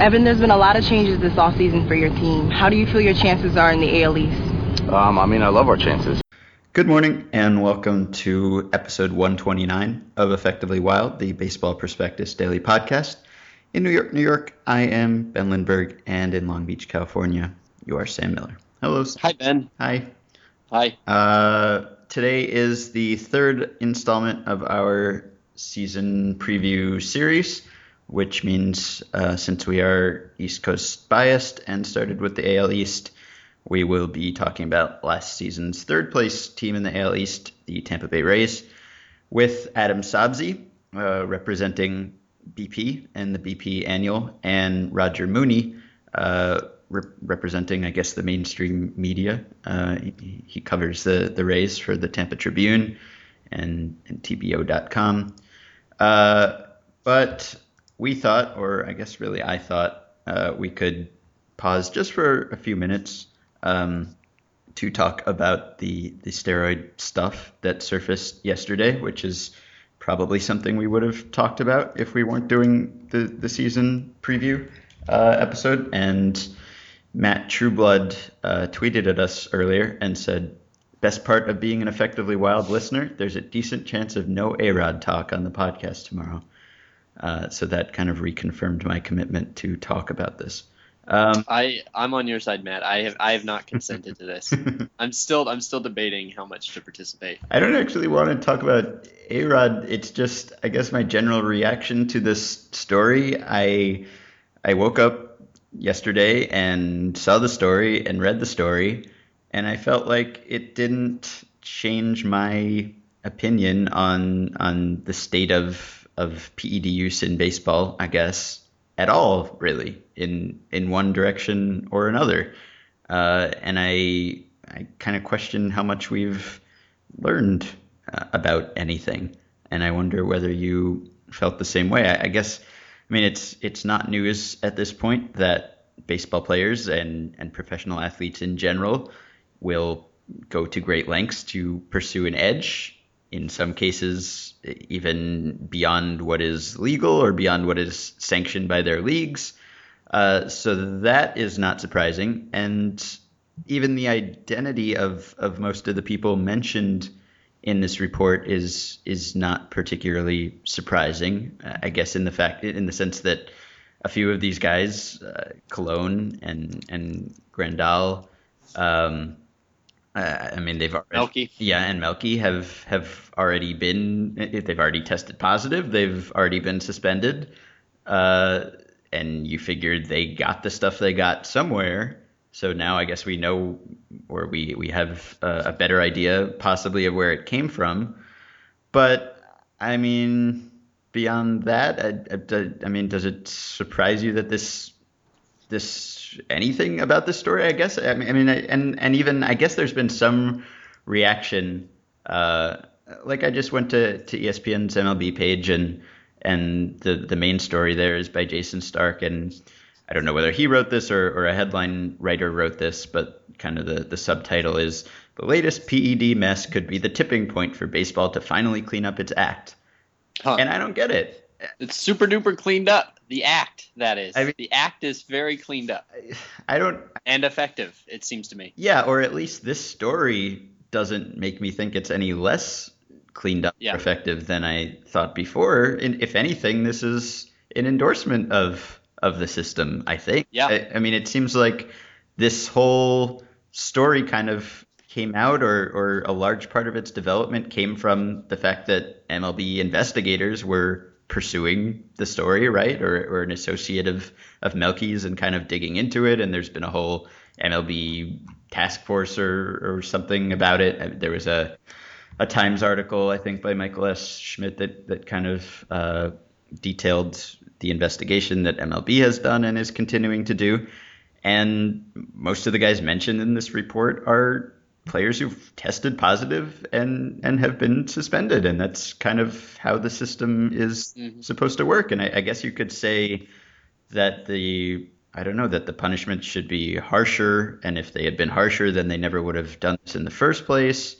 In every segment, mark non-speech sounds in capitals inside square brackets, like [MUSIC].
Evan, there's been a lot of changes this offseason for your team. How do you feel your chances are in the AL East? Um, I mean, I love our chances. Good morning and welcome to episode 129 of Effectively Wild, the Baseball Prospectus Daily Podcast. In New York, New York, I am Ben Lindbergh, and in Long Beach, California, you are Sam Miller. Hello. Hi, Ben. Hi. Hi. Uh, today is the third installment of our season preview series, which means uh, since we are East Coast biased and started with the AL East, we will be talking about last season's third place team in the AL East, the Tampa Bay Rays, with Adam Sobsey uh, representing BP and the BP Annual, and Roger Mooney uh, re- representing, I guess, the mainstream media. Uh, he, he, covers the, the Rays for the Tampa Tribune and, and TBO.com. Uh, but we thought, or I guess really I thought, uh, we could pause just for a few minutes um, to talk about the the steroid stuff that surfaced yesterday, which is probably something we would have talked about if we weren't doing the the season preview uh, episode. And Matt Trueblood uh, tweeted at us earlier and said, "Best part of being an effectively wild listener, there's a decent chance of no A Rod talk on the podcast tomorrow." Uh, so that kind of reconfirmed my commitment to talk about this. Um, I I'm on your side, Matt. I have I have not consented to this. [LAUGHS] I'm still I'm still debating how much to participate. I don't actually want to talk about A Rod. It's just I guess my general reaction to this story. I I woke up yesterday and saw the story and read the story, and I felt like it didn't change my opinion on on the state of of PED use in baseball. I guess at all, really, in in one direction or another. Uh, and I I kind of question how much we've learned uh, about anything, and I wonder whether you felt the same way. I, I, guess, I mean, it's it's not news at this point that baseball players and and professional athletes in general will go to great lengths to pursue an edge in some cases even beyond what is legal or beyond what is sanctioned by their leagues. Uh, so that is not surprising. And even the identity of, of most of the people mentioned in this report is is not particularly surprising. I guess in the fact in the sense that a few of these guys, uh, Colon and and Grandal, um, uh, I mean, they've already, Melky. yeah, and Melky have have already been they've already tested positive. They've already been suspended, uh, and you figured they got the stuff they got somewhere. So now I guess we know, or we we have a, a better idea possibly of where it came from. But I mean, beyond that, I, I, I mean, does it surprise you that this this anything about this story. I guess. I mean, I mean, and and even I guess there's been some reaction. Uh, like I just went to to ESPN's MLB page and and the the main story there is by Jayson Stark and I don't know whether he wrote this or, or a headline writer wrote this, but kind of the, the subtitle is the latest PED mess could be the tipping point for baseball to finally clean up its act. Huh. And I don't get it. It's super duper cleaned up. The act, that is. I mean, the act is very cleaned up. I don't. And effective, it seems to me. Yeah, or at least this story doesn't make me think it's any less cleaned up yeah. effective than I thought before. And if anything, this is an endorsement of of the system. I think. Yeah. I, I mean, it seems like this whole story kind of came out, or or a large part of its development came from the fact that MLB investigators were pursuing the story, right? Or, or an associate of, of Melky's and kind of digging into it. And there's been a whole MLB task force or, or something about it. There was a, a Times article, I think, by Michael S. Schmidt that, that kind of uh, detailed the investigation that MLB has done and is continuing to do. And most of the guys mentioned in this report are players who've tested positive and and have been suspended, and that's kind of how the system is mm-hmm. supposed to work. And I, I, guess you could say that the I don't know that the punishment should be harsher, and if they had been harsher, then they never would have done this in the first place.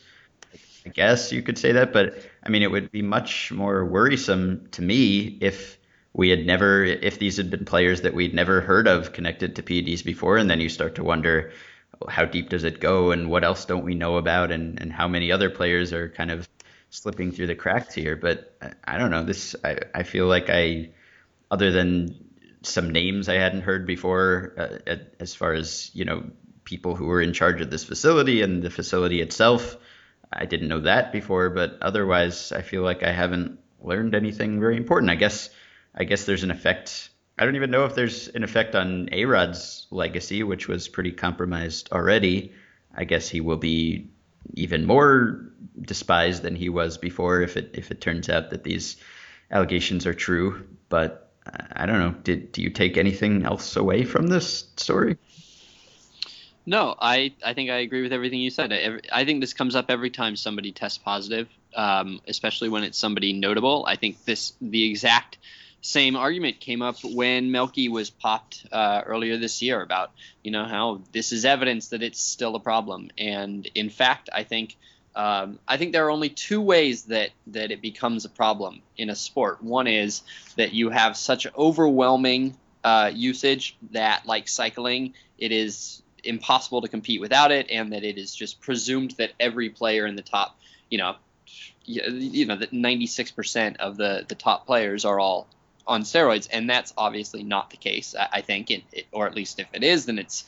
I guess you could say that, but I mean, it would be much more worrisome to me if we had never, if these had been players that we'd never heard of connected to PEDs before, and then you start to wonder how deep does it go and what else don't we know about and, and how many other players are kind of slipping through the cracks here. But I, don't know. This I, I feel like I, other than some names I hadn't heard before, uh, as far as you know, people who were in charge of this facility and the facility itself. I didn't know that before, but otherwise, I feel like I haven't learned anything very important. I guess, I guess there's an effect. I don't even know if there's an effect on A-Rod's legacy, which was pretty compromised already. I guess he will be even more despised than he was before if it if it turns out that these allegations are true. But I don't know. Did do you take anything else away from this story? No, I, I think I agree with everything you said. I, I think this comes up every time somebody tests positive, um, especially when it's somebody notable. I think this the exact same argument came up when Melky was popped uh, earlier this year about you know how this is evidence that it's still a problem. And in fact, I think um, I think there are only two ways that that it becomes a problem in a sport. One is that you have such overwhelming uh, usage that, like cycling, it is impossible to compete without it, and that it is just presumed that every player in the top, you know, you know, that 96% of the the top players are all on steroids, and that's obviously not the case. I, think, it, or at least if it is, then it's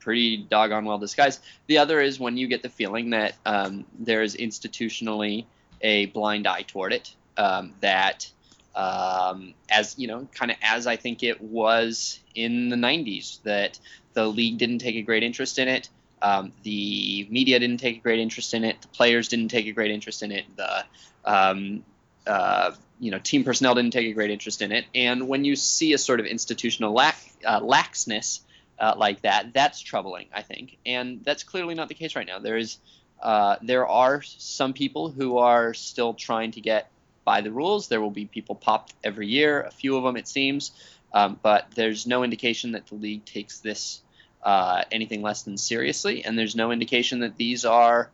pretty doggone well disguised. The other is when you get the feeling that um, there is institutionally a blind eye toward it, um, that um, as you know, kind of as I think it was in the 90s, that the league didn't take a great interest in it. Um, the media didn't take a great interest in it. The players didn't take a great interest in it. The um, uh, you know team personnel didn't take a great interest in it. And when you see a sort of institutional lack, uh, laxness uh, like that, that's troubling, I think. And that's clearly not the case right now. There is uh, there are some people who are still trying to get by the rules. There will be people popped every year, a few of them it seems, um, but there's no indication that the league takes this uh, anything less than seriously, and there's no indication that these are,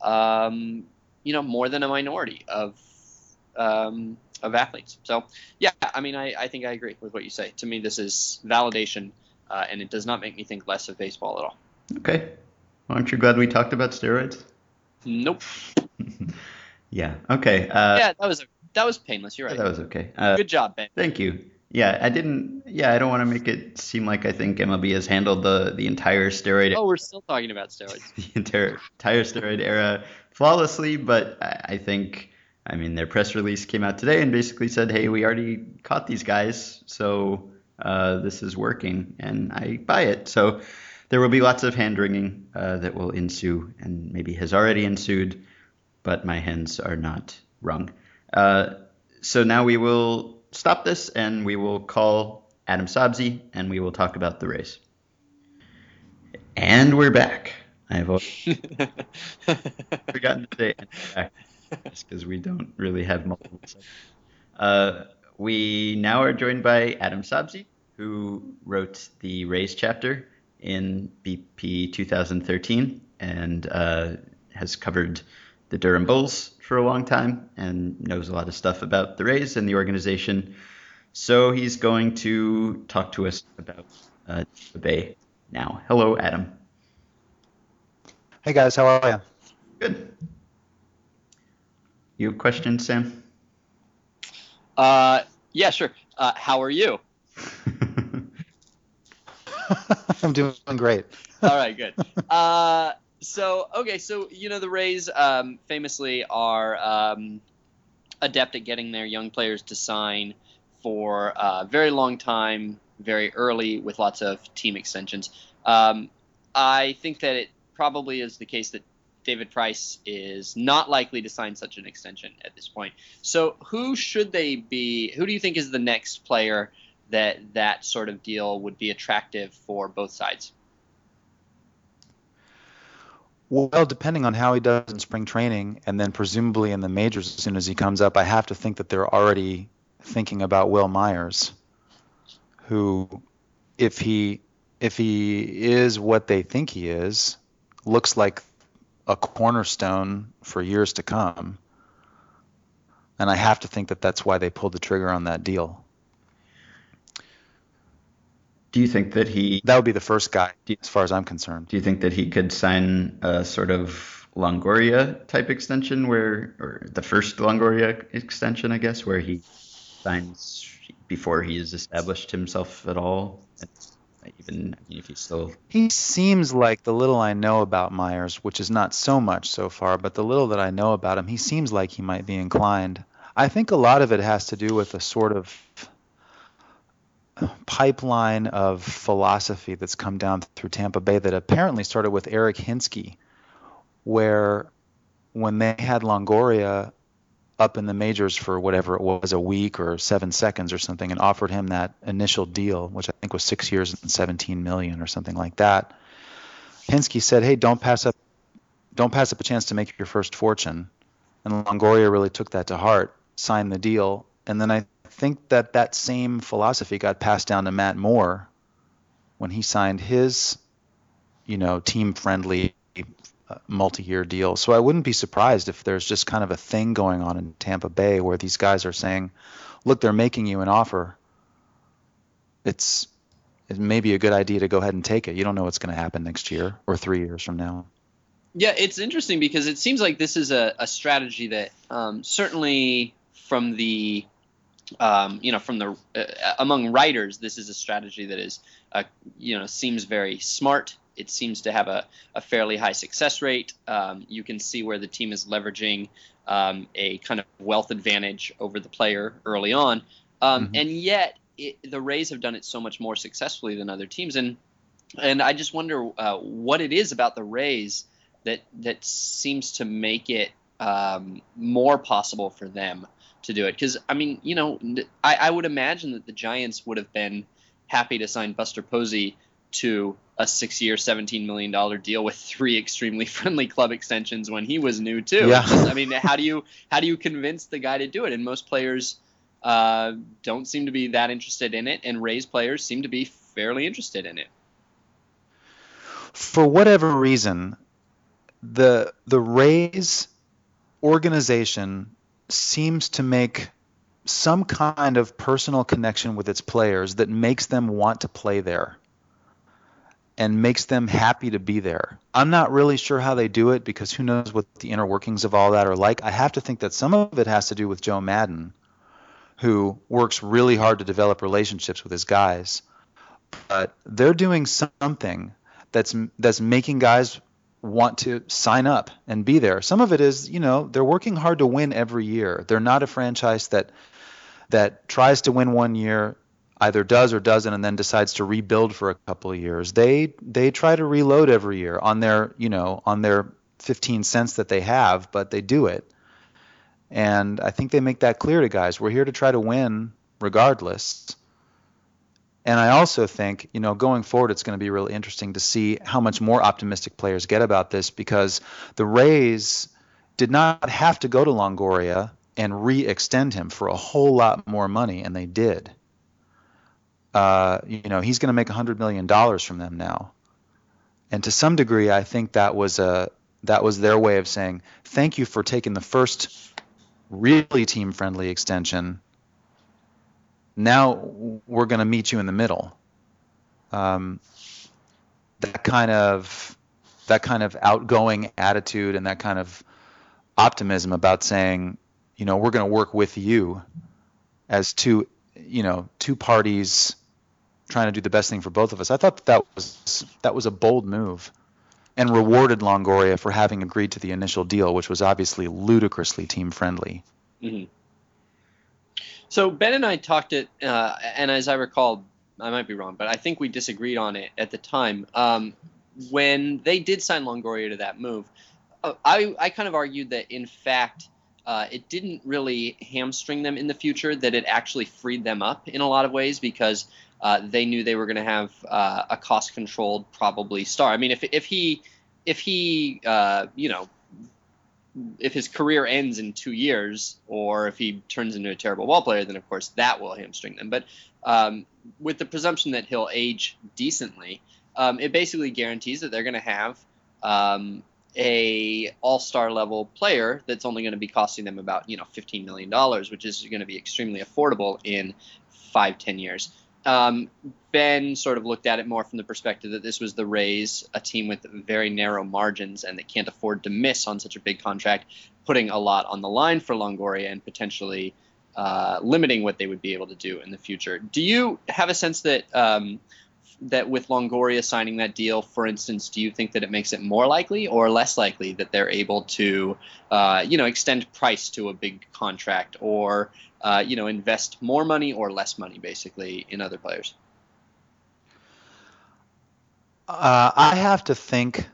um, you know, more than a minority of um, of athletes. So, yeah, I mean, I, I think I agree with what you say. To me, this is validation, uh, and it does not make me think less of baseball at all. Okay. Aren't you glad we talked about steroids? Nope. [LAUGHS] Yeah. Okay. Uh, yeah, that was a, that was painless. You're right. That was okay. Uh, Good job, Ben. Thank you. Yeah, I didn't. Yeah, I don't want to make it seem like I think MLB has handled the the entire steroid. Oh, we're still talking about steroids. [LAUGHS] the entire entire steroid era flawlessly, but I, I think. I mean, their press release came out today and basically said, "Hey, we already caught these guys, so uh, this is working," and I buy it. So there will be lots of hand wringing uh, that will ensue, and maybe has already ensued but my hands are not wrung. Uh, so now we will stop this and we will call Adam Sobsey and we will talk about the Rays. And we're back. I've [LAUGHS] forgotten to say back just because we don't really have multiple. Uh, we now are joined by Adam Sobsey, who wrote the Rays chapter in BP 2013 and uh, has covered the Durham Bulls for a long time and knows a lot of stuff about the Rays and the organization. So he's going to talk to us about uh, the Bay now. Hello, Adam. Hey guys, how are you? Good. You have questions, Sam? Uh, yeah, sure. Uh, how are you? [LAUGHS] [LAUGHS] I'm doing great. All right, good. Uh, so okay, so you know the Rays um, famously are um, adept at getting their young players to sign for a uh, very long time, very early, with lots of team extensions. Um, I think that it probably is the case that David Price is not likely to sign such an extension at this point. So who should they be? Who do you think is the next player that that sort of deal would be attractive for both sides? Well, depending on how he does in spring training and then presumably in the majors as soon as he comes up, I have to think that they're already thinking about Wil Myers, who, if he if he is what they think he is, looks like a cornerstone for years to come. And I have to think that that's why they pulled the trigger on that deal. Do you think that he? That would be the first guy, as far as I'm concerned. Do you think that he could sign a sort of Longoria type extension, where, or the first Longoria extension, I guess, where he signs before he has established himself at all? Even if he's still. He seems like the little I know about Myers, which is not so much so far, but the little that I know about him, he seems like he might be inclined. I think a lot of it has to do with a sort of pipeline of philosophy that's come down through Tampa Bay that apparently started with Eric Hinske, where when they had Longoria up in the majors for whatever it was, a week or seven seconds or something, and offered him that initial deal, which I think was six years and 17 million or something like that. Hinske said, "Hey, don't pass up, don't pass up a chance to make your first fortune." And Longoria really took that to heart, signed the deal, and then I think that that same philosophy got passed down to Matt Moore when he signed his, you know, team-friendly uh, multi-year deal. So I wouldn't be surprised if there's just kind of a thing going on in Tampa Bay where these guys are saying, "Look, they're making you an offer. It's it may be a good idea to go ahead and take it. You don't know what's going to happen next year or three years from now." Yeah, it's interesting because it seems like this is a, a strategy that um, certainly from the um, you know, from the uh, among writers, this is a strategy that is, uh, you know, seems very smart. It seems to have a, a fairly high success rate. Um, you can see where the team is leveraging um, a kind of wealth advantage over the player early on, um, mm-hmm. and yet it, the Rays have done it so much more successfully than other teams. And and I just wonder uh, what it is about the Rays that that seems to make it um, more possible for them to do it. Because I mean, you know, I, I, would imagine that the Giants would have been happy to sign Buster Posey to a six-year, seventeen million dollar deal with three extremely [LAUGHS] friendly club extensions when he was new too. Yeah. Just, I mean, how do you how do you convince the guy to do it? And most players uh, don't seem to be that interested in it, and Rays players seem to be fairly interested in it. For whatever reason, the the Rays organization seems to make some kind of personal connection with its players that makes them want to play there and makes them happy to be there. I'm not really sure how they do it because who knows what the inner workings of all that are like. I have to think that some of it has to do with Joe Maddon, who works really hard to develop relationships with his guys. But they're doing something that's that's making guys want to sign up and be there. Some of it is, you know, they're working hard to win every year. They're not a franchise that that tries to win one year, either does or doesn't, and then decides to rebuild for a couple of years. They they try to reload every year on their, you know, on their 15 cents that they have, but they do it. And I think they make that clear to guys. We're here to try to win regardless. And I also think, you know, going forward, it's going to be really interesting to see how much more optimistic players get about this because the Rays did not have to go to Longoria and re-extend him for a whole lot more money, and they did. Uh, you know, he's going to make $100 million from them now. And to some degree, I think that was a that was their way of saying thank you for taking the first really team-friendly extension now we're going to meet you in the middle. Um, that kind of that kind of outgoing attitude and that kind of optimism about saying, you know, we're going to work with you as two, you know, two parties trying to do the best thing for both of us. I thought that, that was that was a bold move and rewarded Longoria for having agreed to the initial deal, which was obviously ludicrously team friendly. Mm-hmm. So Ben and I talked it, uh, and as I recall, I might be wrong, but I think we disagreed on it at the time. Um, when they did sign Longoria to that move, uh, I, I kind of argued that in fact uh, it didn't really hamstring them in the future, that it actually freed them up in a lot of ways because uh, they knew they were going to have uh, a cost controlled probably star. I mean, if, if he if he uh, you know if his career ends in two years, or if he turns into a terrible ball player, then of course that will hamstring them. But um, with the presumption that he'll age decently, um, it basically guarantees that they're going to have um, a all-star level player that's only going to be costing them about you know 15 million dollars, which is going to be extremely affordable in five ten years. Um, Ben sort of looked at it more from the perspective that this was the Rays, a team with very narrow margins and they can't afford to miss on such a big contract, putting a lot on the line for Longoria and potentially uh, limiting what they would be able to do in the future. Do you have a sense that um, that with Longoria signing that deal, for instance, do you think that it makes it more likely or less likely that they're able to, uh, you know, extend price to a big contract or uh, you know invest more money or less money basically in other players? Uh, I have to think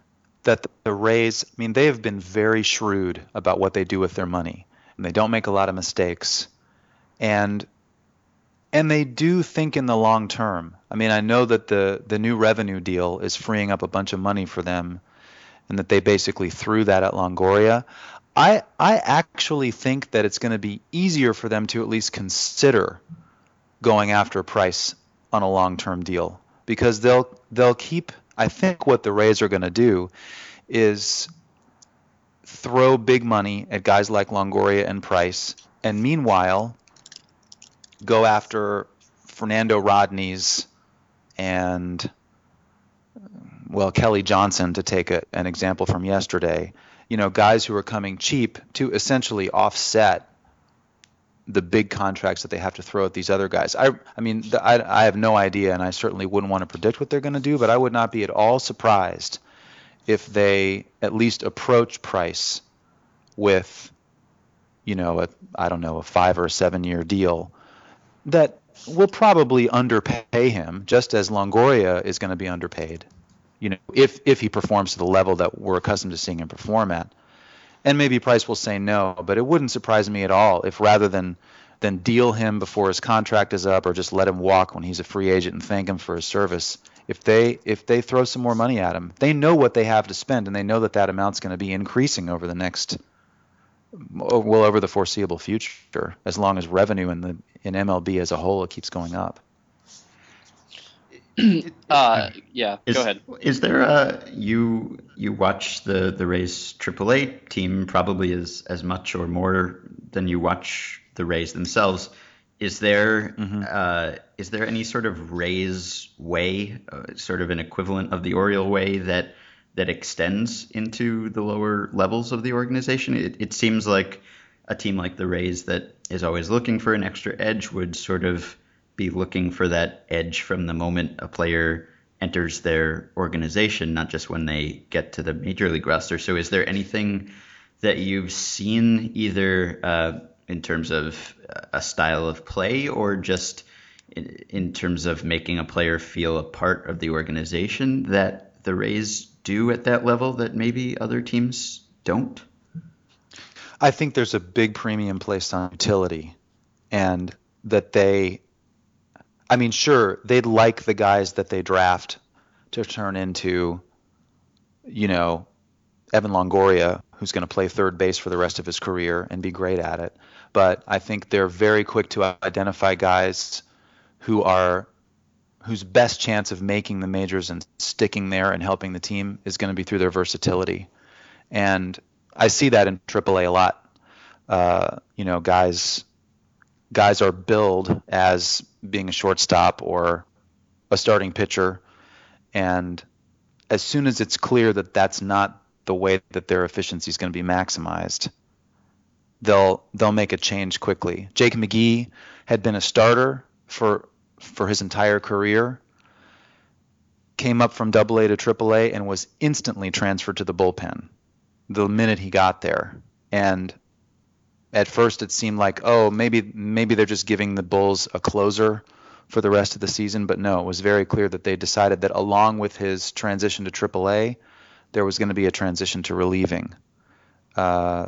that the Rays, I mean, they have been very shrewd about what they do with their money, and they don't make a lot of mistakes. And and they do think in the long term. I mean, I know that the the new revenue deal is freeing up a bunch of money for them, and that they basically threw that at Longoria. I I actually think that it's going to be easier for them to at least consider going after price on a long-term deal because they'll they'll keep. I think what the Rays are going to do is throw big money at guys like Longoria and Price, and meanwhile go after Fernando Rodney's and well Kelly Johnson to take a, an example from yesterday. You know, guys who are coming cheap to essentially offset the big contracts that they have to throw at these other guys. I, I mean, the, I, I have no idea, and I certainly wouldn't want to predict what they're going to do, but I would not be at all surprised if they at least approach Price with, you know, a I don't know, a five or a seven year deal that will probably underpay him, just as Longoria is going to be underpaid. You know, if if he performs to the level that we're accustomed to seeing him perform at, and maybe Price will say no, but it wouldn't surprise me at all if rather than than deal him before his contract is up or just let him walk when he's a free agent and thank him for his service. If they if they throw some more money at him, they know what they have to spend and they know that that amount's going to be increasing over the next well over the foreseeable future as long as revenue in the in MLB as a whole it keeps going up. uh, yeah, is, go ahead. Is there a you you watch the the Rays AAA team probably as as much or more than you watch the Rays themselves? Is there mm-hmm. uh, is there any sort of Rays way, uh, sort of an equivalent of the Oriole way that that extends into the lower levels of the organization? It, it seems like a team like the Rays that is always looking for an extra edge would sort of be looking for that edge from the moment a player enters their organization, not just when they get to the major league roster. So, is there anything that you've seen either uh, in terms of a style of play or just in, in terms of making a player feel a part of the organization that the Rays do at that level that maybe other teams don't? I think there's a big premium placed on utility and that they I mean sure they'd like the guys that they draft to turn into you know Evan Longoria who's going to play third base for the rest of his career and be great at it but I think they're very quick to identify guys who are whose best chance of making the majors and sticking there and helping the team is going to be through their versatility and I see that in AAA a lot. Uh, you know, guys guys are billed as being a shortstop or a starting pitcher, and as soon as it's clear that that's not the way that their efficiency is going to be maximized, they'll they'll make a change quickly. Jake McGee had been a starter for for his entire career, came up from Double A to Triple A, and was instantly transferred to the bullpen the minute he got there. And at first it seemed like, oh, maybe maybe they're just giving the Bulls a closer for the rest of the season, but no, it was very clear that they decided that along with his transition to AAA, there was going to be a transition to relieving. Uh,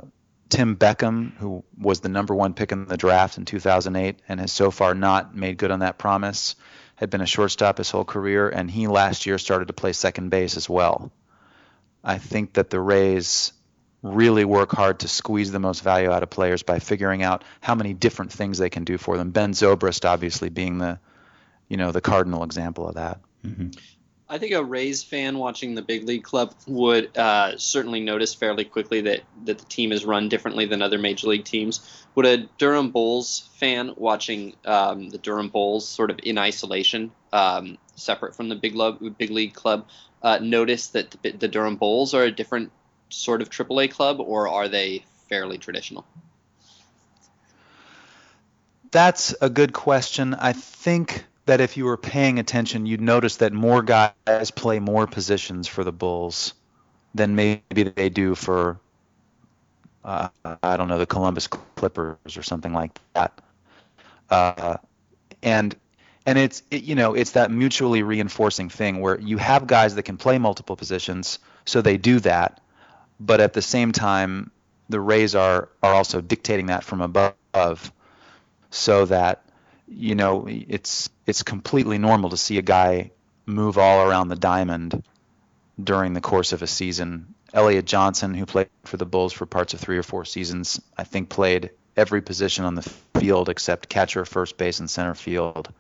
Tim Beckham, who was the number one pick in the draft in 2008 and has so far not made good on that promise, had been a shortstop his whole career, and he last year started to play second base as well. I think that the Rays really work hard to squeeze the most value out of players by figuring out how many different things they can do for them. Ben Zobrist obviously being the, you know, the cardinal example of that. Mm-hmm. I think a Rays fan watching the big league club would uh, certainly notice fairly quickly that, that the team is run differently than other major league teams. Would a Durham Bulls fan watching um, the Durham Bulls sort of in isolation, um, separate from the big, lo- big league club, uh, notice that the, the Durham Bulls are a different sort of AAA club, or are they fairly traditional? That's a good question. I think that if you were paying attention, you'd notice that more guys play more positions for the Bulls than maybe they do for, uh, I don't know, the Columbus Clippers or something like that. Uh, and and it's it, you know it's that mutually reinforcing thing where you have guys that can play multiple positions, so they do that, but at the same time, the Rays are are also dictating that from above, so that you know, it's it's completely normal to see a guy move all around the diamond during the course of a season. Elliot Johnson, who played for the Bulls for parts of three or four seasons, I think played every position on the field except catcher, first base, and center field.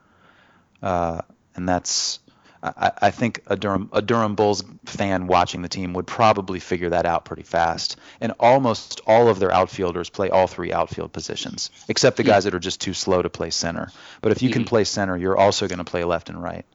Uh, and that's I, I think a Durham a Durham Bulls fan watching the team would probably figure that out pretty fast. And almost all of their outfielders play all three outfield positions, except the guys that are just too slow to play center. But if you can mm-hmm. play center, you're also going to play left and right.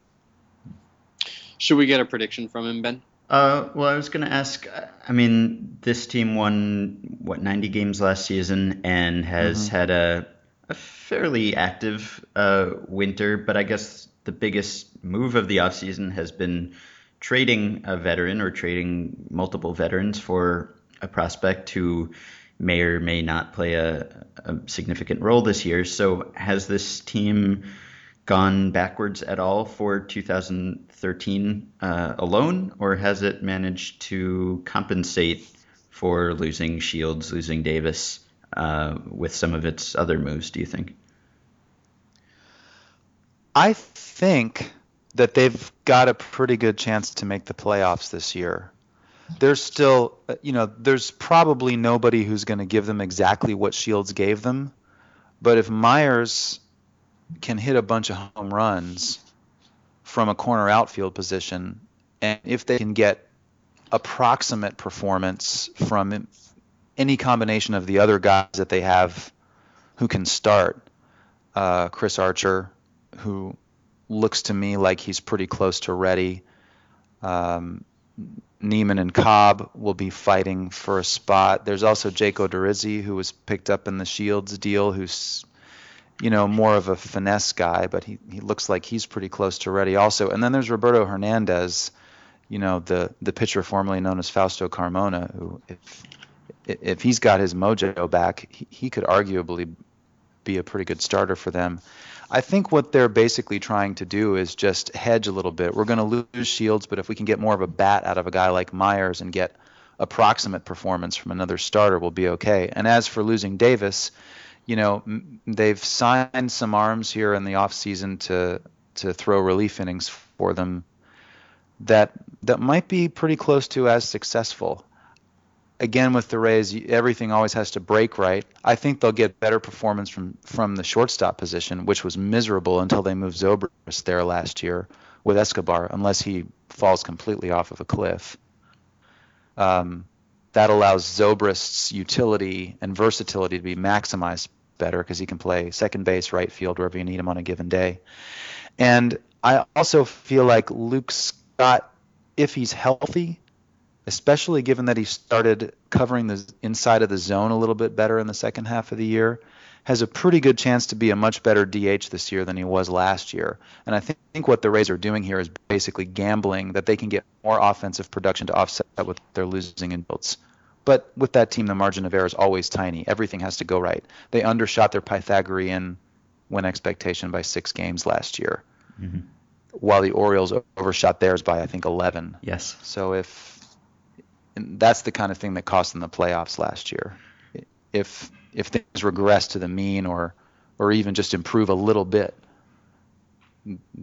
Should we get a prediction from him, Ben? Uh, well, I was going to ask. I mean, this team won what 90 games last season and has mm-hmm. had a, a fairly active uh, winter, but I guess the biggest move of the offseason has been trading a veteran or trading multiple veterans for a prospect who may or may not play a, a significant role this year. So, has this team gone backwards at all for 2013 uh, alone, or has it managed to compensate for losing Shields, losing Davis uh, with some of its other moves, do you think? I think that they've got a pretty good chance to make the playoffs this year. There's still, you know, there's probably nobody who's going to give them exactly what Shields gave them. But if Myers can hit a bunch of home runs from a corner outfield position, and if they can get approximate performance from any combination of the other guys that they have who can start, uh, Chris Archer, who looks to me like he's pretty close to ready. Um, Niemann and Cobb will be fighting for a spot. There's also Jake Odorizzi, who was picked up in the Shields deal, who's you know more of a finesse guy, but he, he looks like he's pretty close to ready also. And then there's Roberto Hernandez, you know the the pitcher formerly known as Fausto Carmona, who if if he's got his mojo back, he, he could arguably be a pretty good starter for them. I think what they're basically trying to do is just hedge a little bit. We're going to lose Shields, but if we can get more of a bat out of a guy like Myers and get approximate performance from another starter, we'll be okay. And as for losing Davis, you know, they've signed some arms here in the offseason to to throw relief innings for them that that might be pretty close to as successful again with the Rays, everything always has to break right. I think they'll get better performance from from the shortstop position, which was miserable until they moved Zobrist there last year with Escobar, unless he falls completely off of a cliff. Um, that allows Zobrist's utility and versatility to be maximized better because he can play second base, right field, wherever you need him on a given day. And I also feel like Luke Scott, if he's healthy, especially given that he started covering the inside of the zone a little bit better in the second half of the year, has a pretty good chance to be a much better DH this year than he was last year. And I think, think what the Rays are doing here is basically gambling that they can get more offensive production to offset what they're losing in Shields. But with that team, the margin of error is always tiny. Everything has to go right. They undershot their Pythagorean win expectation by six games last year, mm-hmm. while the Orioles overshot theirs by I think 11. Yes. So if and that's the kind of thing that cost them the playoffs last year. If if things regress to the mean or or even just improve a little bit,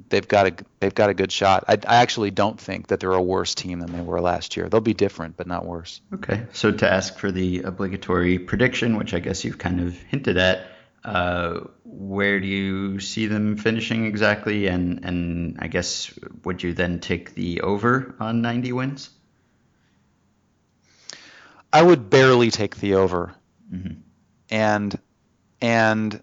they've got a they've got a good shot. I, I actually don't think that they're a worse team than they were last year. They'll be different, but not worse. Okay, so to ask for the obligatory prediction, which I guess you've kind of hinted at, Uh, where do you see them finishing exactly? And and I guess would you then take the over on 90 wins? I would barely take the over, Mhm. and and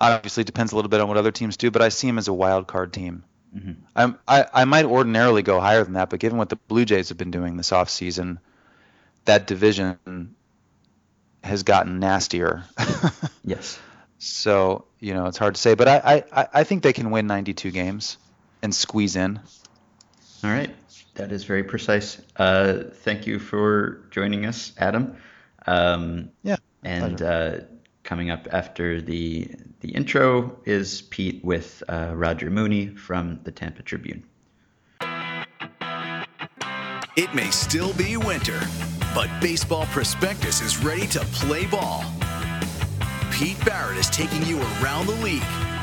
obviously it depends a little bit on what other teams do, but I see them as a wild card team. Mhm. I'm, I I might ordinarily go higher than that, but given what the Blue Jays have been doing this offseason, that division has gotten nastier. [LAUGHS] Yes. so you know it's hard to say, but I I- I think they can win 92 games and squeeze in. All right. That is very precise. Uh, thank you for joining us, Adam. Um, Yeah, And uh, coming up after the the intro is Pete with uh, Roger Mooney from the Tampa Tribune. It may still be winter, but Baseball Prospectus is ready to play ball. Pete Barrett is taking you around the league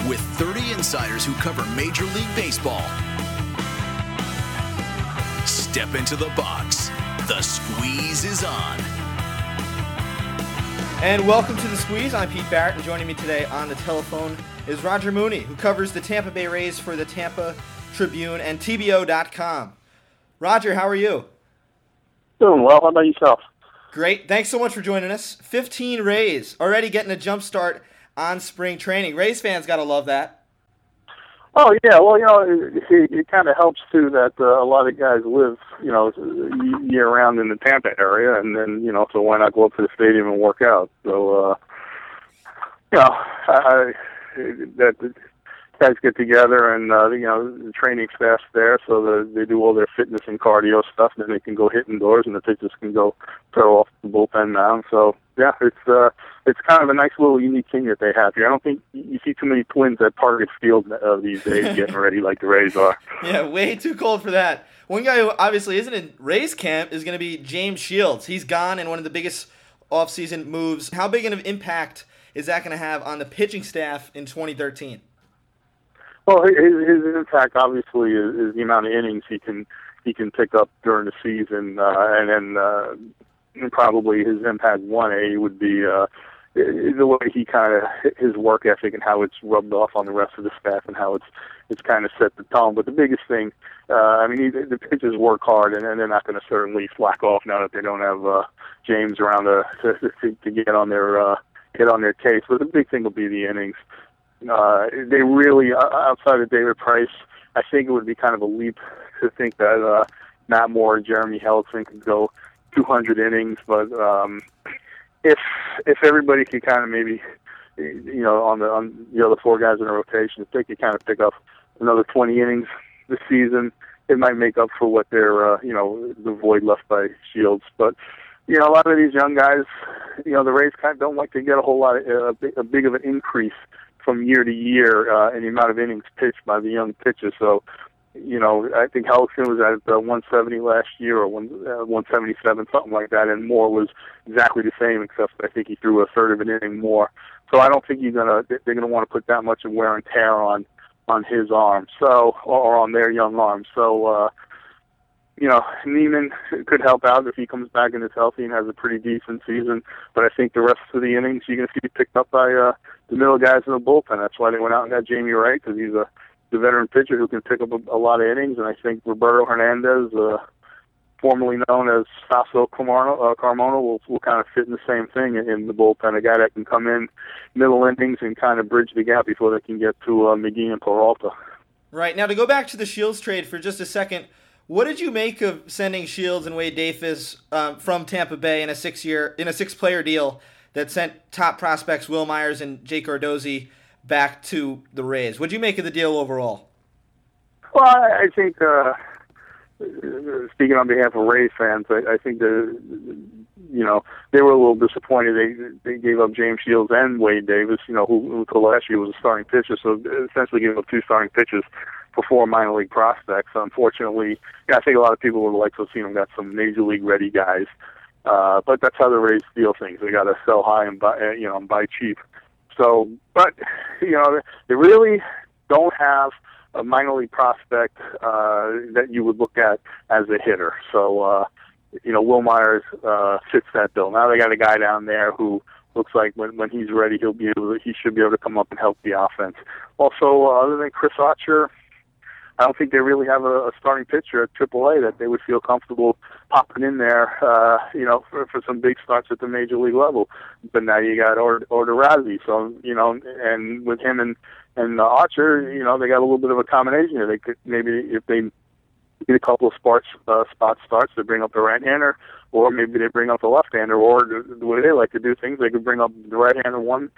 with 30 insiders who cover Major League Baseball. Step into the box. The squeeze is on. And welcome to the Squeeze. I'm Pete Barrett, and joining me today on the telephone is Roger Mooney, who covers the Tampa Bay Rays for the Tampa Tribune and TBO.com. Roger, how are you? Doing well. How about yourself? Great. Thanks so much for joining us. 15 Rays already getting a jump start on spring training. Rays fans got to love that. Oh yeah. Well, you know, it, it kind of helps too that uh, a lot of guys live, you know, year round in the Tampa area, and then you know, so why not go up to the stadium and work out? So, uh, you know, I, that guys get together and uh, you know the training staff's there, so the, they do all their fitness and cardio stuff, and then they can go hit indoors, and the pitchers can go throw off the bullpen mound. So yeah, it's uh, it's kind of a nice little unique thing that they have here. I don't think you see too many twins at Target Field uh, these days [LAUGHS] getting ready like the Rays are. Yeah, way too cold for that. One guy who obviously isn't in Rays camp is going to be James Shields. He's gone in one of the biggest offseason moves. How big of an impact is that going to have on the pitching staff in 2013? Well, his, his impact obviously is, is the amount of innings he can he can pick up during the season, uh, and then uh, probably his impact one A would be uh, the way he kind of his work ethic and how it's rubbed off on the rest of the staff and how it's it's kind of set the tone. But the biggest thing, uh, I mean, he, the pitchers work hard and, and they're not going to certainly slack off now that they don't have uh, James around [LAUGHS] to, to to get on their uh, get on their case. But the big thing will be the innings. Uh, they really, uh, outside of David Price, I think it would be kind of a leap to think that uh, Matt Moore Jeremy Hellickson could go 200 innings. But um, if if everybody could kind of maybe, you know, on the on you know the four guys in a rotation, if they could kind of pick up another 20 innings this season, it might make up for what they're, uh, you know, the void left by Shields. But you know, a lot of these young guys, you know, the Rays kind of don't like to get a whole lot of uh, a, big, a big of an increase from year to year uh, in the amount of innings pitched by the young pitchers. So, you know, I think Hellickson was at uh, 170 last year or one, uh, 177, something like that, and Moore was exactly the same, except I think he threw a third of an inning more. So I don't think you're gonna they're gonna want to put that much of wear and tear on on his arm, so or on their young arm. So. uh you know, Niemann could help out if he comes back and is healthy and has a pretty decent season. But I think the rest of the innings you're going to see picked up by uh, the middle guys in the bullpen. That's why they went out and got Jamey Wright because he's a the veteran pitcher who can pick up a, a lot of innings. And I think Roberto Hernandez, uh, formerly known as Fausto Carmona, uh, Carmona will, will kind of fit in the same thing in, in the bullpen. A guy that can come in middle innings and kind of bridge the gap before they can get to uh, McGee and Peralta. Right now, to go back to the Shields trade for just a second. What did you make of sending Shields and Wade Davis um, from Tampa Bay in a six-year in a six-player deal that sent top prospects Wil Myers and Jake Odorizzi back to the Rays? What did you make of the deal overall? Well, I, think uh, speaking on behalf of Rays fans, I, I think the you know they were a little disappointed. They they gave up James Shields and Wade Davis, you know, who, who last year was a starting pitcher, so essentially giving up two starting pitchers for four minor league prospects. Unfortunately, yeah, I think a lot of people would like to have seen them got some major league ready guys. Uh, but that's how the Rays deal things. They got to sell high and buy, uh, you know, and buy cheap. So, but [LAUGHS] you know, they really don't have a minor league prospect uh, that you would look at as a hitter. So, uh, you know, Wil Myers uh, fits that bill. Now they got a guy down there who looks like when when he's ready, he'll be able to, he should be able to come up and help the offense. Also, uh, other than Chris Archer, I don't think they really have a, a starting pitcher at AAA that they would feel comfortable popping in there, uh, you know, for, for some big starts at the major league level. But now you got Or Odorizzi, so you know, and with him and and uh, Archer, you know, they got a little bit of a combination here. They could maybe if they get a couple of spots uh, spot starts, they bring up the right-hander, or maybe they bring up the left-hander, or the, way they like to do things, they could bring up the right-hander one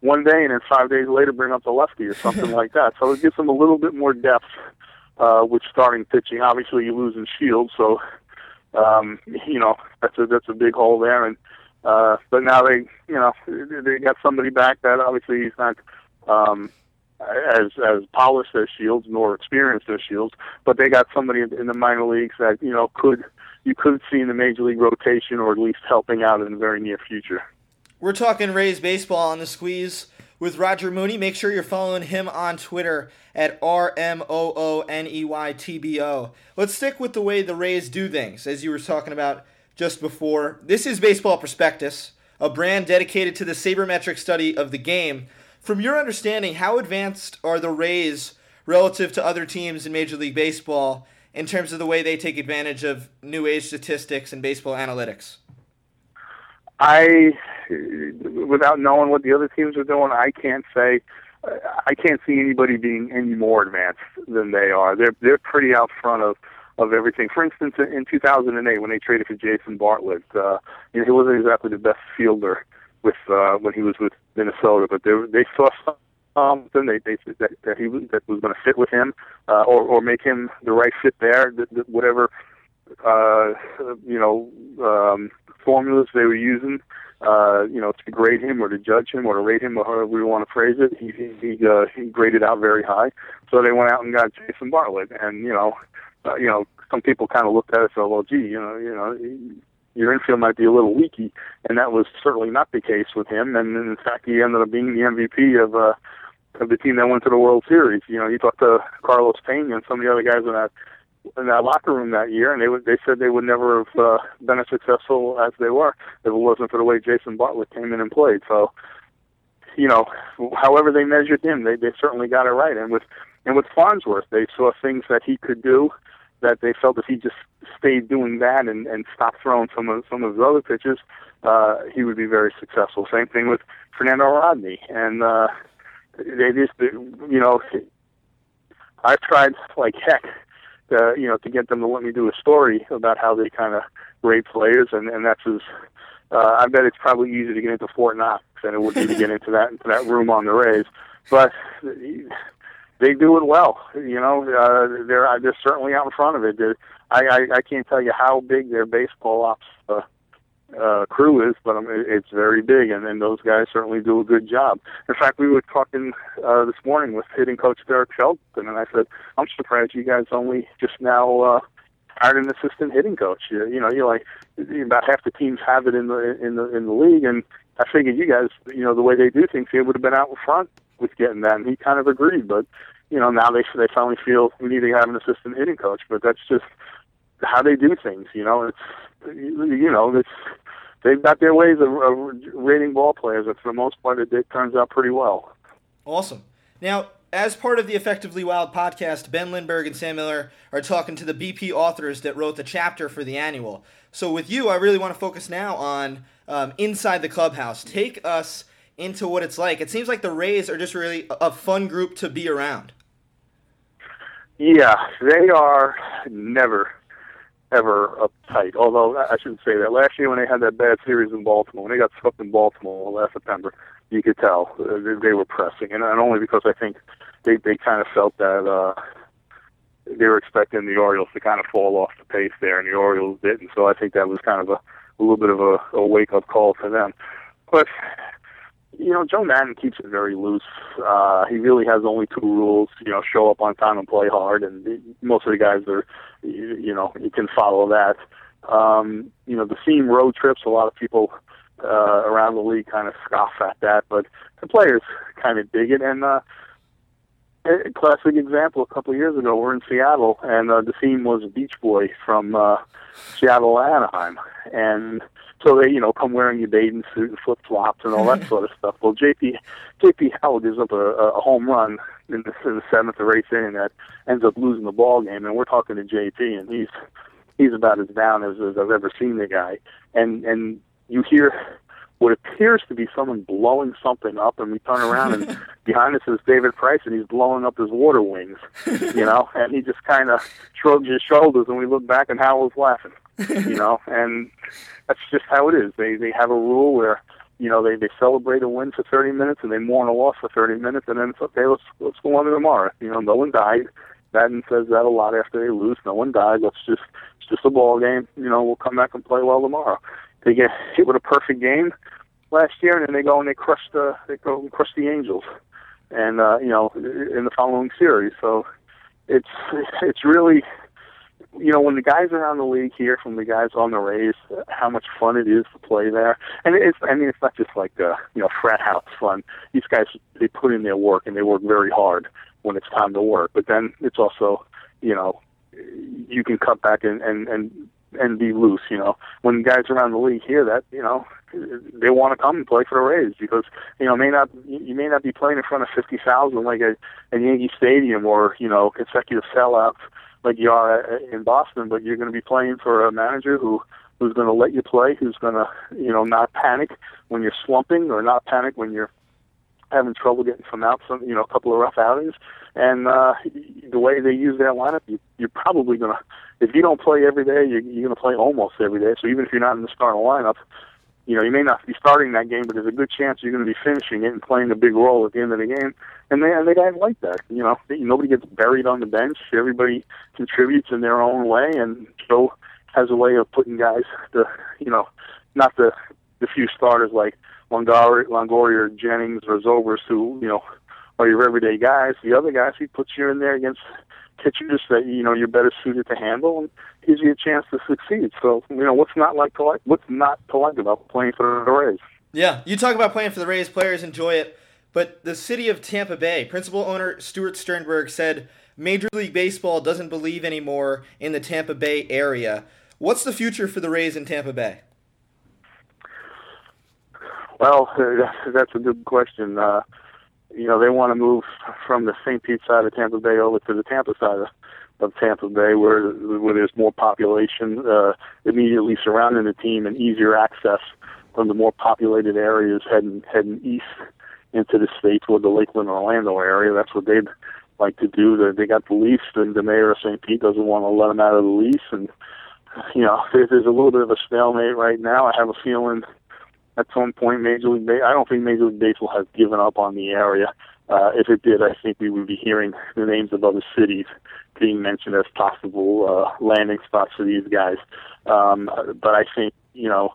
one day and then five days later bring up the lefty or something [LAUGHS] like that. So it gives them a little bit more depth uh, with starting pitching. Obviously, you lose in Shields, so um, you know that's a that's a big hole there. And uh, but now they you know they got somebody back that obviously he's not um, as as polished as Shields nor experienced as Shields, but they got somebody in the minor leagues that you know could you could see in the major league rotation or at least helping out in the very near future. We're talking Rays baseball on the squeeze with Roger Mooney. Make sure you're following him on Twitter at R M O O N E Y T B O. Let's stick with the way the Rays do things, as you were talking about just before. This is Baseball Prospectus, a brand dedicated to the sabermetric study of the game. From your understanding, how advanced are the Rays relative to other teams in Major League Baseball in terms of the way they take advantage of new age statistics and baseball analytics? I, without knowing what the other teams are doing, I can't say. I can't see anybody being any more advanced than they are. They're they're pretty out front of of everything. For instance, in 2008 when they traded for Jason Bartlett, uh, you know, he wasn't exactly the best fielder with uh, when he was with Minnesota, but they they saw something they they that, that he was, that was going to fit with him, uh, or or make him the right fit there. That, that whatever uh, you know um, formulas they were using, uh, you know, to grade him or to judge him or to rate him or however we want to phrase it. He he he, uh, he graded out very high. So they went out and got Jason Bartlett, and you know, uh, you know, some people kind of looked at it and said, well, gee, you know, you know. Your infield might be a little leaky, and that was certainly not the case with him. And in fact, he ended up being the MVP of uh, of the team that went to the World Series. You know, you talked to Carlos Pena and some of the other guys in that in that locker room that year, and they would they said they would never have uh, been as successful as they were if it wasn't for the way Jason Bartlett came in and played. So, you know, however they measured him, they they certainly got it right. And with and with Farnsworth, they saw things that he could do that they felt if he just stayed doing that and and stopped throwing some of some of his other pitches, uh, he would be very successful. Same thing with Fernando Rodney, and uh, they just you know. I've tried like heck uh, you know, to get them to let me do a story about how they kind of rate players, and and that's as uh, I bet it's probably easier to get into Fort Knox than it would be to get into that into [LAUGHS] that room on the Rays, but they do it well. You know, uh, they're they're certainly out in front of it. I, I I can't tell you how big their baseball ops uh, uh, crew is, but I mean, it's very big, and, and those guys certainly do a good job. In fact, we were talking uh, this morning with hitting coach Derek Shelton, and I said, I'm surprised you guys only just now uh, hired an assistant hitting coach. You, you know, you're like about half the teams have it in the in the in the league, and I figured you guys, you know, the way they do things, they would have been out in front with getting that, and he kind of agreed. But you know, now they they finally feel we need to have an assistant hitting coach, but that's just how they do things. You know, it's you know, it's they've got their ways of, of rating ball players, and for the most part, it, it turns out pretty well. Awesome. Now, as part of the Effectively Wild podcast, Ben Lindbergh and Sam Miller are talking to the BP authors that wrote the chapter for the annual. So, with you, I really want to focus now on um, inside the clubhouse. Take us into what it's like. It seems like the Rays are just really a fun group to be around. Yeah, they are never ever uptight. Although I shouldn't say that. Last year when they had that bad series in Baltimore, when they got swept in Baltimore last September, you could tell uh, they were pressing, and only because I think they they kind of felt that uh, they were expecting the Orioles to kind of fall off the pace there, and the Orioles didn't. So I think that was kind of a, a little bit of a, a wake up call for them. But you know, Joe Maddon keeps it very loose. Uh, he really has only two rules. You know, show up on time and play hard, and most of the guys are, you, you know, you can follow that. Um, you know, the theme road trips. A lot of people uh, around the league kind of scoff at that, but the players kind of dig it. And uh, a classic example: a couple of years ago, we're in Seattle, and uh, the theme was Beach Boy from uh, Seattle Anaheim, and so they you know come wearing your bathing suit and flip flops and all that [LAUGHS] sort of stuff. Well, JP JP Howell gives up a, a home run in the, in the seventh or eighth inning that ends up losing the ball game, and we're talking to JP, and he's he's about as down as, as I've ever seen the guy, and and you hear what appears to be someone blowing something up, and we turn around and [LAUGHS] behind us is David Price, and he's blowing up his water wings, you know, [LAUGHS] and he just kind of shrugs his shoulders, and we look back, and Howell's laughing, you know, [LAUGHS] and that's just how it is. They they have a rule where you know they they celebrate a win for 30 minutes, and they mourn a loss for 30 minutes, and then it's okay. Let's let's go on to tomorrow. You know, no one died. Maddon says that a lot after they lose. No one died. Let's just it's just a ball game. You know, we'll come back and play well tomorrow they get hit with a perfect game last year, and then they go and they crush the they go and crush the Angels, and uh, you know in the following series. So it's it's really you know when the guys around the league hear from the guys on the Rays how much fun it is to play there, and it's I mean it's not just like uh, you know frat house fun. These guys they put in their work and they work very hard when it's time to work, but then it's also you know you can cut back and and and and be loose. You know, when guys around the league hear that, you know, they want to come and play for the Rays because you know may not you may not be playing in front of fifty thousand like a, a Yankee Stadium or you know consecutive sellouts like you are in Boston, but you're going to be playing for a manager who who's going to let you play, who's going to you know not panic when you're slumping or not panic when you're having trouble getting some out, some you know, a couple of rough outings. And uh, the way they use their lineup, you, you're probably gonna, if you don't play every day, you're, you're gonna play almost every day. So even if you're not in the starting lineup, you know, you may not be starting that game, but there's a good chance you're to be finishing it and playing a big role at the end of the game. And they they guys like that. You know, nobody gets buried on the bench. Everybody contributes in their own way, and Joe has a way of putting guys the, you know, not the the few starters like Longoria, Longoria or Jennings or who you know are your everyday guys. The other guys, he puts you in there against pitchers that you know you're better suited to handle, and gives you a chance to succeed. So you know what's not like to like what's not to like about playing for the Rays. Yeah, you talk about playing for the Rays. Players enjoy it, but the city of Tampa Bay, principal owner Stuart Sternberg said Major League Baseball doesn't believe anymore in the Tampa Bay area. What's the future for the Rays in Tampa Bay? Well, [LAUGHS] that's a good question. Uh, you know, they want to move from the St. Pete side of Tampa Bay over to the Tampa side of, of Tampa Bay, where where there's more population uh, immediately surrounding the team and easier access from the more populated areas heading heading east into the state toward the Lakeland Orlando area. That's what they'd like to do. They, they got the lease, and the mayor of St. Pete doesn't want to let them out of the lease, and you know, [LAUGHS] there's a little bit of a stalemate right now. I have a feeling at some point Major League Baseball. I don't think Major League Baseball has given up on the area. Uh, if it did, I think we would be hearing the names of other cities being mentioned as possible uh, landing spots for these guys. Um, but I think you know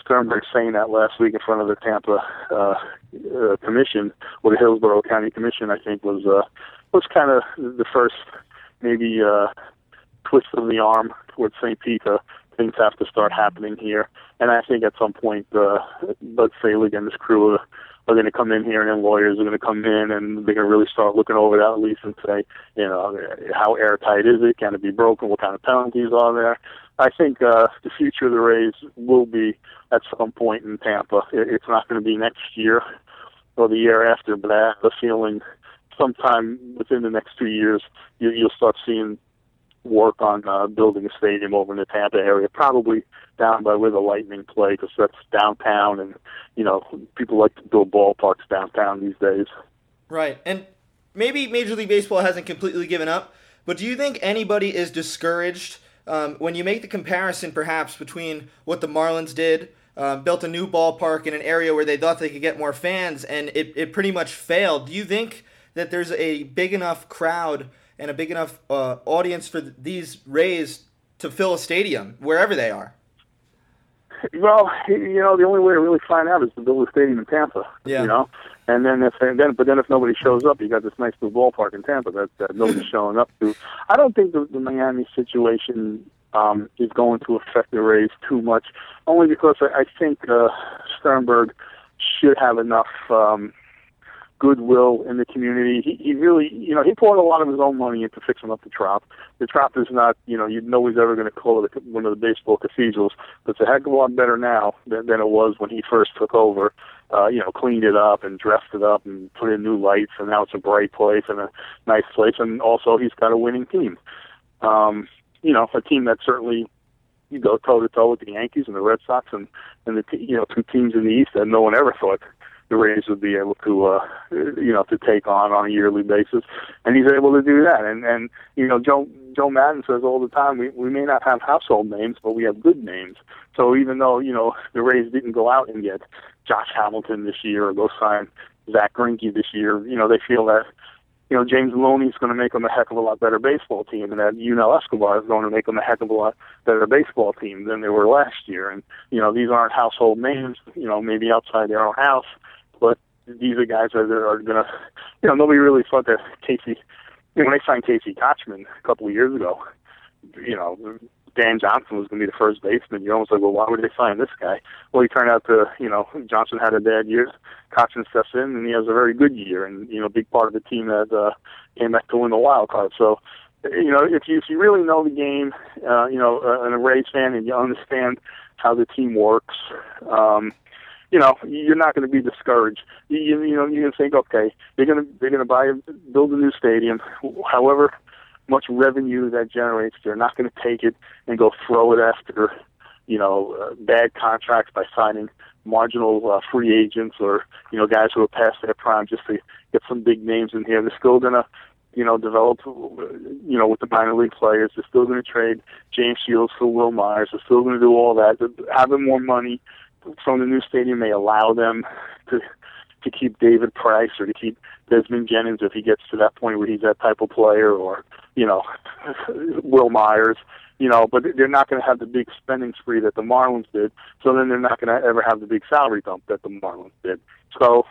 Sternberg saying that last week in front of the Tampa uh, uh, Commission or the Hillsborough County Commission, I think was uh, was kind of the first maybe uh, twist of the arm towards St. Pete things have to start happening here. And I think at some point, uh, Bud Selig and his crew are, are going to come in here, and then lawyers are going to come in, and they're going to really start looking over that lease and say, you know, how airtight is it? Can it be broken? What kind of penalties are there? I think uh, the future of the Rays will be at some point in Tampa. It's not going to be next year or the year after, but I have a feeling sometime within the next two years you, you'll start seeing work on uh, building a stadium over in the Tampa area, probably down by where the Lightning play, because that's downtown, and you know people like to build ballparks downtown these days. Right, and maybe Major League Baseball hasn't completely given up, but do you think anybody is discouraged um, when you make the comparison, perhaps between what the Marlins did? Um, built a new ballpark in an area where they thought they could get more fans, and it, it pretty much failed. Do you think that there's a big enough crowd and a big enough uh, audience for these Rays to fill a stadium wherever they are? Well, you know, the only way to really find out is to build a stadium in Tampa. Yeah. You know, and then if and then but then if nobody shows up, you got this nice new ballpark in Tampa that, that nobody's [LAUGHS] showing up to. I don't think the, the Miami situation um, is going to affect the Rays too much, only because I, I think uh, Sternberg should have enough. Um, goodwill in the community. He, he really, you know, he poured a lot of his own money into fixing up the Trop. The Trop is not, you know, you know he's ever going to call it one of the baseball cathedrals, but it's a heck of a lot better now than, than it was when he first took over. Uh, you know, cleaned it up and dressed it up and put in new lights, and now it's a bright place and a nice place. And also, he's got a winning team. Um, you know, a team that certainly you go toe to toe with the Yankees and the Red Sox and and the you know two teams in the East that no one ever thought the Rays would be able to, uh, you know, to take on on a yearly basis, and he's able to do that. And and you know, Joe Joe Maddon says all the time, we we may not have household names, but we have good names. So even though you know the Rays didn't go out and get Josh Hamilton this year or go sign Zack Greinke this year, you know, they feel that you know, James Loney's going to make them a heck of a lot better baseball team, and that Yunel Escobar is going to make them a heck of a lot better baseball team than they were last year. And you know, these aren't household names, you know, maybe outside their own house, but these are guys that are going to, you know, nobody really thought that Casey, you know, when they signed Casey Kotchman a couple of years ago, you know, Dan Johnson was going to be the first baseman. You're almost like, well, why would they sign this guy? Well, he turned out to, you know, Johnson had a bad year. Kotchman steps in, and he has a very good year, and you know, big part of the team that uh, came back to win the wild card. So, you know, if you if you really know the game, uh, you know, uh, an Rays fan, and you understand how the team works, um, you know, you're not going to be discouraged. You, you, know, you can think, okay, they're going to they're going to buy build a new stadium, however much revenue that generates. They're not going to take it and go throw it after, you know, uh, bad contracts by signing marginal uh, free agents or you know guys who are past their prime just to get some big names in here. They're still going to you know, develop, you know, with the minor league players. They're still going to trade James Shields for Wil Myers. They're still going to do all that. They're Having more money from the new stadium may allow them to to keep David Price or to keep Desmond Jennings if he gets to that point where he's that type of player, or you know, [LAUGHS] Wil Myers. You know, but they're not going to have the big spending spree that the Marlins did. So then they're not going to ever have the big salary dump that the Marlins did. So,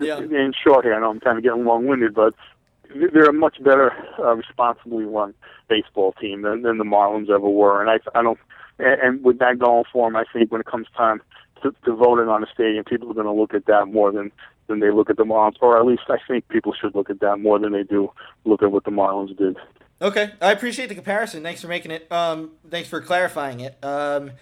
yeah. in short here, I know I'm kind of getting long-winded, but they're a much better, uh, responsibly run baseball team than, than the Marlins ever were. And I, I don't, and, and with that going for them, I think when it comes time to, to voting on a stadium, people are going to look at that more than than they look at the Marlins, or at least I think people should look at that more than they do look at what the Marlins did. Okay, I appreciate the comparison. Thanks for making it. Um, thanks for clarifying it. Um,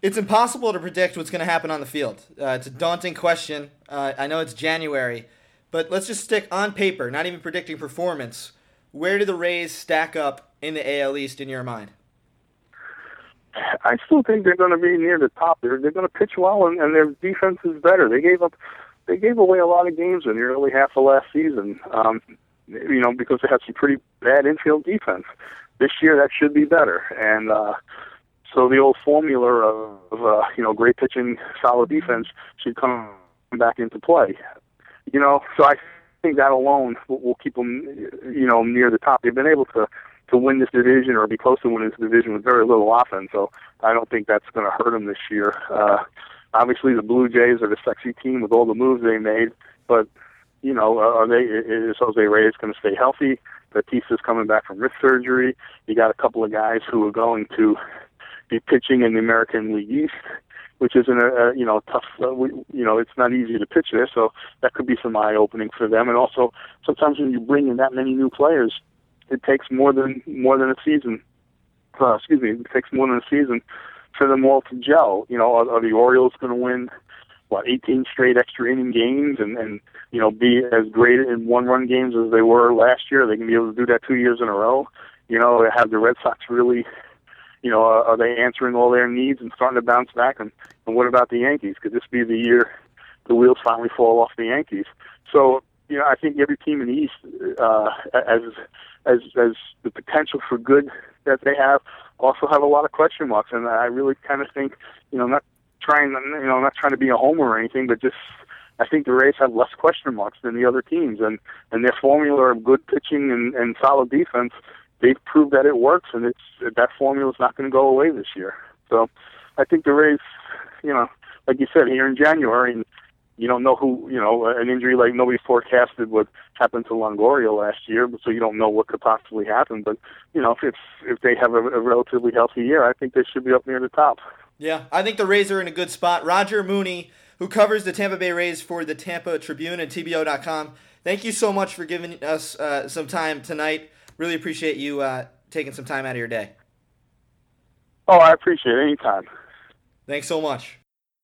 it's impossible to predict what's going to happen on the field. Uh, it's a daunting question. Uh, I know it's January, but let's just stick on paper, not even predicting performance. Where do the Rays stack up in the AL East in your mind? I still think they're going to be near the top. They're they're going to pitch well, and, and their defense is better. They gave up, they gave away a lot of games in the early half of last season. Um, you know, because they had some pretty bad infield defense. This year, that should be better, and uh, so the old formula of, of uh, you know great pitching, solid defense should come back into play. You know, so I think that alone will, will keep them, you know, near the top. They've been able to to win this division or be close to winning this division with very little offense. So I don't think that's going to hurt them this year. Uh, obviously, the Blue Jays are the sexy team with all the moves they made, but you know, are they? Is Jose Reyes going to stay healthy? Bautista's coming back from wrist surgery. You got a couple of guys who are going to be pitching in the American League East, which isn't a, a you know tough. Uh, we, you know, it's not easy to pitch there, so that could be some eye opening for them. And also, sometimes when you bring in that many new players, it takes more than more than a season. Uh, excuse me, it takes more than a season for them all to gel. You know, are, are the Orioles going to win what 18 straight extra inning games and and you know be as great in one run games as they were last year? They can be able to do that two years in a row. You know, have the Red Sox really you know, are, are they answering all their needs and starting to bounce back? And, and what about the Yankees? Could this be the year the wheels finally fall off the Yankees? So you know, I think every team in the East, uh, as as as the potential for good that they have, also have a lot of question marks. And I really kind of think, you know, not trying, you know, not trying to be a homer or anything, but just I think the Rays have less question marks than the other teams, and and their formula of good pitching and, and solid defense, they've proved that it works, and it's that formula is not going to go away this year. So, I think the Rays, you know, like you said, here in January, and you don't know who, you know, an injury like nobody forecasted would happen to Longoria last year, so you don't know what could possibly happen. But you know, if if they have a, a relatively healthy year, I think they should be up near the top. Yeah, I think the Rays are in a good spot. Roger Mooney who covers the Tampa Bay Rays for the Tampa Tribune and TBO.com. Thank you so much for giving us uh, some time tonight. Really appreciate you uh, taking some time out of your day. Oh, I appreciate it. Anytime. Thanks so much.